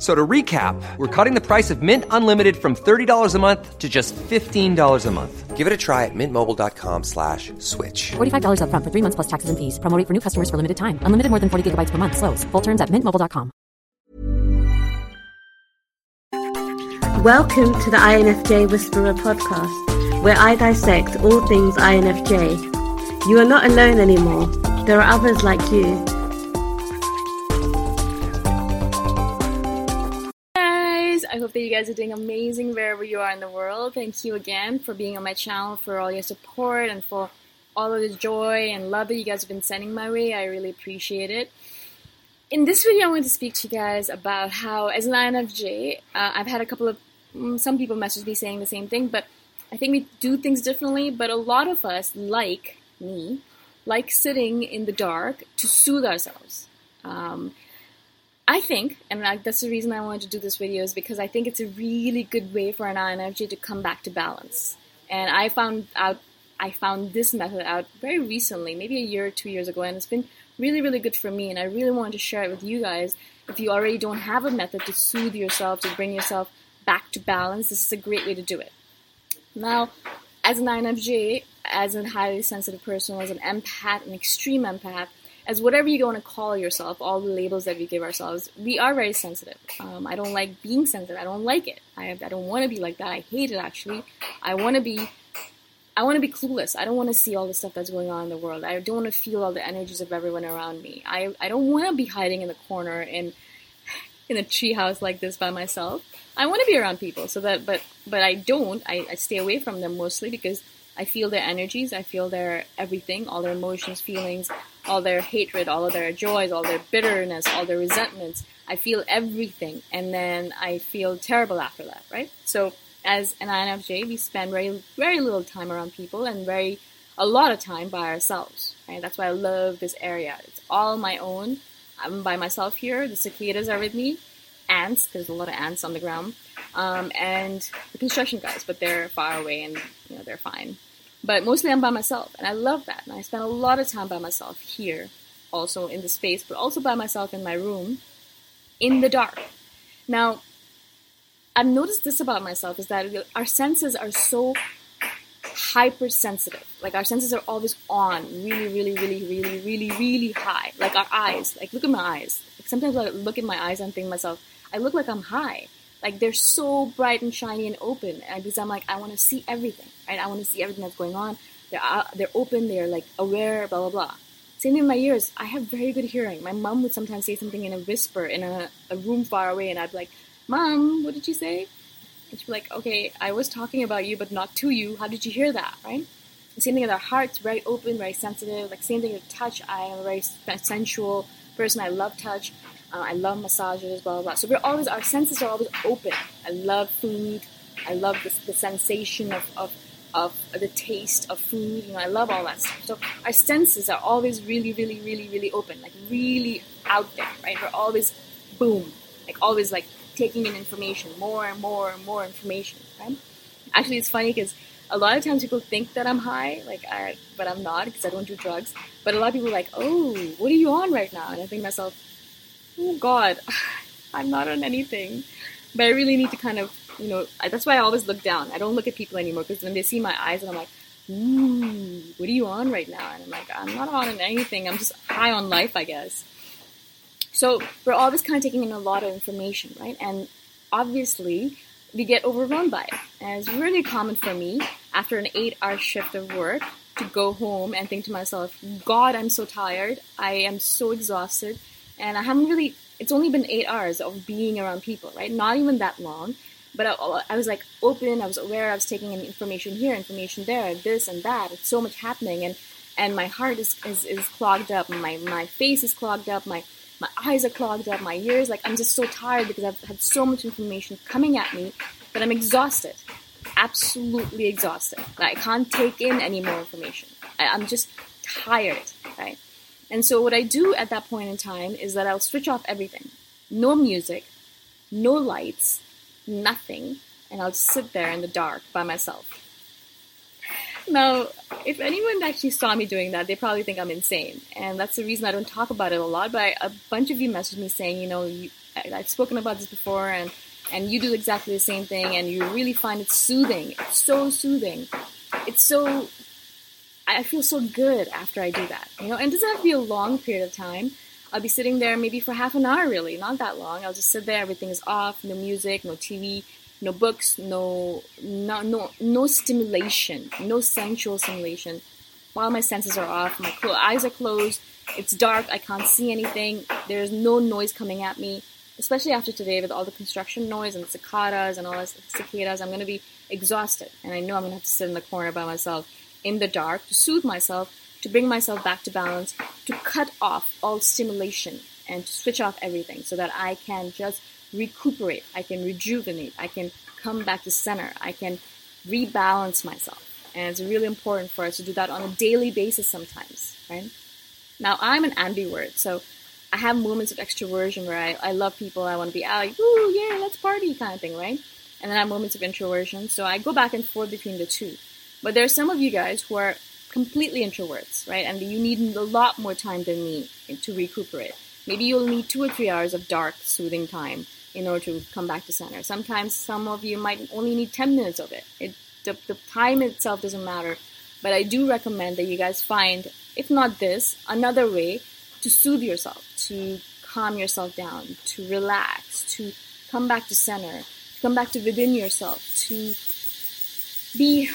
So to recap, we're cutting the price of Mint Unlimited from $30 a month to just $15 a month. Give it a try at mintmobile.com slash switch. $45 upfront for three months plus taxes and fees. Promo rate for new customers for limited time. Unlimited more than 40 gigabytes per month. Slows. Full terms at mintmobile.com. Welcome to the INFJ Whisperer podcast, where I dissect all things INFJ. You are not alone anymore. There are others like you. Hope that you guys are doing amazing wherever you are in the world. Thank you again for being on my channel for all your support and for all of the joy and love that you guys have been sending my way. I really appreciate it. In this video i want to speak to you guys about how as an infj uh, i've had a couple of mm, some people message me saying the same thing but i think we do things differently but a lot of us like me like sitting in the dark to soothe ourselves. Um, I think, and like, that's the reason I wanted to do this video, is because I think it's a really good way for an INFJ to come back to balance. And I found out, I found this method out very recently, maybe a year or two years ago, and it's been really, really good for me. And I really wanted to share it with you guys. If you already don't have a method to soothe yourself, to bring yourself back to balance, this is a great way to do it. Now, as an INFJ, as a highly sensitive person, as an empath, an extreme empath, as whatever you want to call yourself, all the labels that we give ourselves, we are very sensitive. Um, I don't like being sensitive. I don't like it. I, I don't want to be like that. I hate it actually. I want to be. I want to be clueless. I don't want to see all the stuff that's going on in the world. I don't want to feel all the energies of everyone around me. I, I don't want to be hiding in the corner in in a treehouse like this by myself. I want to be around people so that but but I don't. I, I stay away from them mostly because I feel their energies, I feel their everything, all their emotions, feelings, all their hatred, all of their joys, all their bitterness, all their resentments. I feel everything, and then I feel terrible after that, right? So, as an INFJ, we spend very, very little time around people and very, a lot of time by ourselves, right? That's why I love this area. It's all my own. I'm by myself here. The cicadas are with me. Ants, there's a lot of ants on the ground, um, and the construction guys, but they're far away and you know they're fine. But mostly I'm by myself, and I love that. And I spend a lot of time by myself here, also in the space, but also by myself in my room, in the dark. Now, I've noticed this about myself is that our senses are so hypersensitive. Like our senses are always on, really, really, really, really, really, really high. Like our eyes. Like look at my eyes. Like sometimes I look at my eyes and think myself, I look like I'm high. Like they're so bright and shiny and open, and because I'm like I want to see everything, right? I want to see everything that's going on. They're out, they're open, they're like aware, blah blah blah. Same thing with my ears. I have very good hearing. My mom would sometimes say something in a whisper in a, a room far away, and I'd be like, "Mom, what did you say?" And she'd be like, "Okay, I was talking about you, but not to you. How did you hear that?" Right? Same thing with our hearts, very open, very sensitive. Like same thing with touch. I am very sensual person. I love touch. Uh, I love massages, blah, blah, blah. So we're always, our senses are always open. I love food. I love the, the sensation of, of, of the taste of food. You know, I love all that stuff. So our senses are always really, really, really, really open, like really out there, right? We're always, boom, like always like taking in information, more and more and more information, right? Actually, it's funny because a lot of times people think that I'm high, like I, but I'm not because I don't do drugs. But a lot of people are like, oh, what are you on right now? And I think to myself, oh God, I'm not on anything. But I really need to kind of, you know, that's why I always look down. I don't look at people anymore because when they see my eyes and I'm like, ooh, what are you on right now? And I'm like, I'm not on anything. I'm just high on life, I guess. So we're always kind of taking in a lot of information, right? And obviously, we get overwhelmed by it. And it's really common for me after an eight hour shift of work to go home and think to myself, God, I'm so tired. I am so exhausted. And I haven't really, it's only been eight hours of being around people, right? Not even that long. But I, I was like open, I was aware, I was taking in information here, information there, this and that. It's so much happening. And, and my heart is, is, is clogged up, my, my face is clogged up, my, my eyes are clogged up, my ears, like I'm just so tired because I've had so much information coming at me that I'm exhausted. Absolutely exhausted. I can't take in any more information. I, I'm just tired, right? And so what I do at that point in time is that I'll switch off everything. No music, no lights, nothing, and I'll just sit there in the dark by myself. Now, if anyone actually saw me doing that, they probably think I'm insane, and that's the reason I don't talk about it a lot. But I, a bunch of you messaged me saying, you know, you, I, I've spoken about this before, and and you do exactly the same thing, and you really find it soothing. It's so soothing. It's so. I feel so good after I do that, you know. And it doesn't have to be a long period of time. I'll be sitting there maybe for half an hour, really, not that long. I'll just sit there. Everything is off. No music, no TV, no books, no no no no stimulation, no sensual stimulation. While my senses are off, my clo- eyes are closed. It's dark. I can't see anything. There's no noise coming at me. Especially after today, with all the construction noise and cicadas and all the cicadas, I'm going to be exhausted, and I know I'm going to have to sit in the corner by myself in the dark to soothe myself, to bring myself back to balance, to cut off all stimulation and to switch off everything, so that I can just recuperate, I can rejuvenate, I can come back to center, I can rebalance myself. And it's really important for us to do that on a daily basis sometimes, right? Now, I'm an ambivert, so I have moments of extroversion where I, I love people, I want to be out, like, ooh, yeah, let's party kind of thing, right? And then I have moments of introversion, so I go back and forth between the two. But there are some of you guys who are completely introverts, right? And you need a lot more time than me to recuperate. Maybe you'll need two or three hours of dark, soothing time in order to come back to center. Sometimes some of you might only need 10 minutes of it. it the, the time itself doesn't matter. But I do recommend that you guys find, if not this, another way to soothe yourself, to calm yourself down, to relax, to come back to center, to come back to within yourself, to be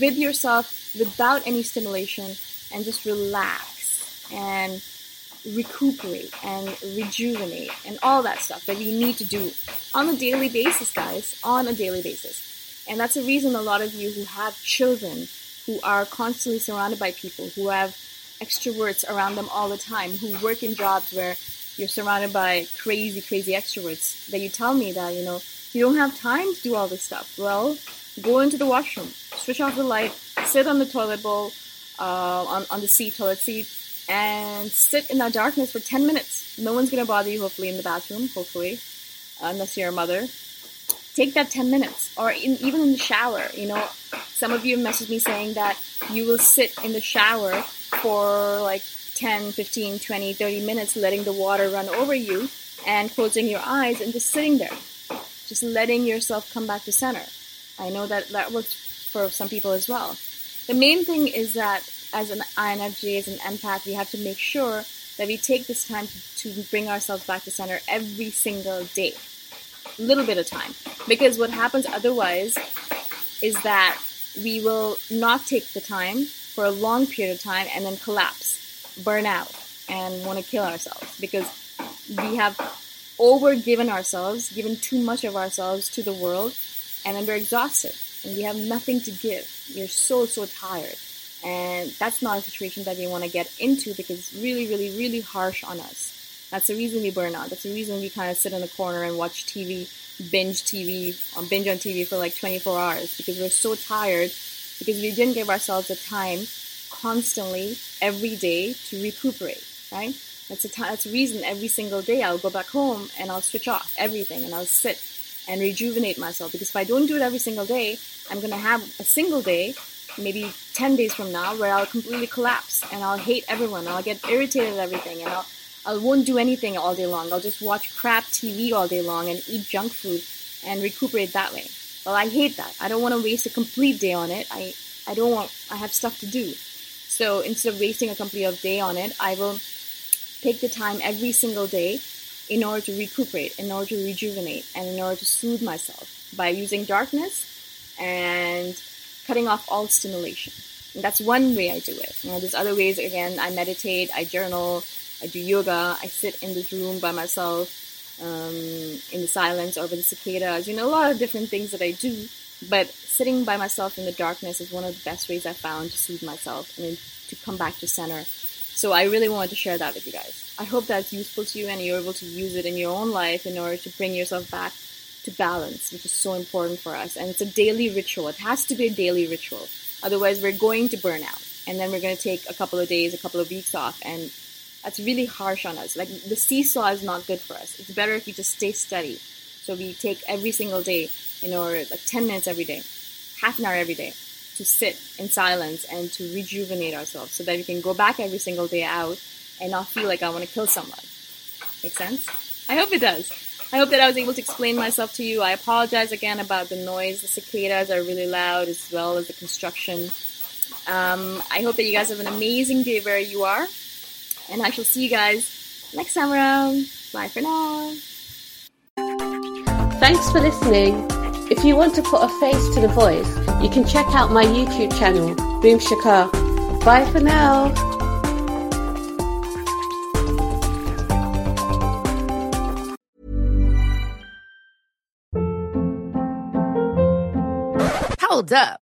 with yourself without any stimulation and just relax and recuperate and rejuvenate and all that stuff that we need to do on a daily basis, guys, on a daily basis. And that's the reason a lot of you who have children who are constantly surrounded by people who have extroverts around them all the time, who work in jobs where you're surrounded by crazy, crazy extroverts, that you tell me that, you know, you don't have time to do all this stuff. Well, go into the washroom, switch off the light, sit on the toilet bowl, uh, on, on the seat, toilet seat, and sit in that darkness for 10 minutes. No one's going to bother you, hopefully, in the bathroom, hopefully, unless you're a mother. Take that 10 minutes, or in, even in the shower. You know, some of you messaged me saying that you will sit in the shower for like 10, 15, 20, 30 minutes, letting the water run over you and closing your eyes and just sitting there. Just letting yourself come back to center. I know that that works for some people as well. The main thing is that as an INFJ, as an empath, we have to make sure that we take this time to, to bring ourselves back to center every single day. A little bit of time. Because what happens otherwise is that we will not take the time for a long period of time and then collapse, burn out, and want to kill ourselves because we have overgiven ourselves, given too much of ourselves to the world, and then we're exhausted and we have nothing to give. We're so, so tired. And that's not a situation that we want to get into because it's really, really, really harsh on us. That's the reason we burn out. That's the reason we kind of sit in the corner and watch TV, binge TV, binge on TV for like 24 hours because we're so tired because we didn't give ourselves the time constantly every day to recuperate, right? That's a t- that's a reason every single day I'll go back home and I'll switch off everything and I'll sit and rejuvenate myself because if I don't do it every single day, I'm gonna have a single day maybe 10 days from now where I'll completely collapse and I'll hate everyone. I'll get irritated at everything and I'll, I won't do anything all day long. I'll just watch crap TV all day long and eat junk food and recuperate that way. Well, I hate that. I don't want to waste a complete day on it. I, I don't want, I have stuff to do. So instead of wasting a complete day on it, I will take the time every single day in order to recuperate, in order to rejuvenate, and in order to soothe myself by using darkness and cutting off all stimulation. And that's one way I do it. You know, there's other ways. Again, I meditate, I journal, I do yoga, I sit in this room by myself um, in the silence with the cicadas. You know, a lot of different things that I do. But sitting by myself in the darkness is one of the best ways I found to soothe myself and to come back to center. So I really wanted to share that with you guys. I hope that's useful to you and you're able to use it in your own life in order to bring yourself back to balance, which is so important for us. And it's a daily ritual. It has to be a daily ritual. Otherwise, we're going to burn out. And then we're going to take a couple of days, a couple of weeks off. And that's really harsh on us. Like the seesaw is not good for us. It's better if we just stay steady. So we take every single day, you know, like 10 minutes every day, half an hour every day to sit in silence and to rejuvenate ourselves so that we can go back every single day out and not feel like I want to kill someone. Make sense? I hope it does. I hope that I was able to explain myself to you. I apologize again about the noise. The cicadas are really loud as well as the construction. Um, I hope that you guys have an amazing day where you are. And I shall see you guys next time around. Bye for now. Thanks for listening. If you want to put a face to the voice, you can check out my YouTube channel, Boom Shikha. Bye for now. Hold up.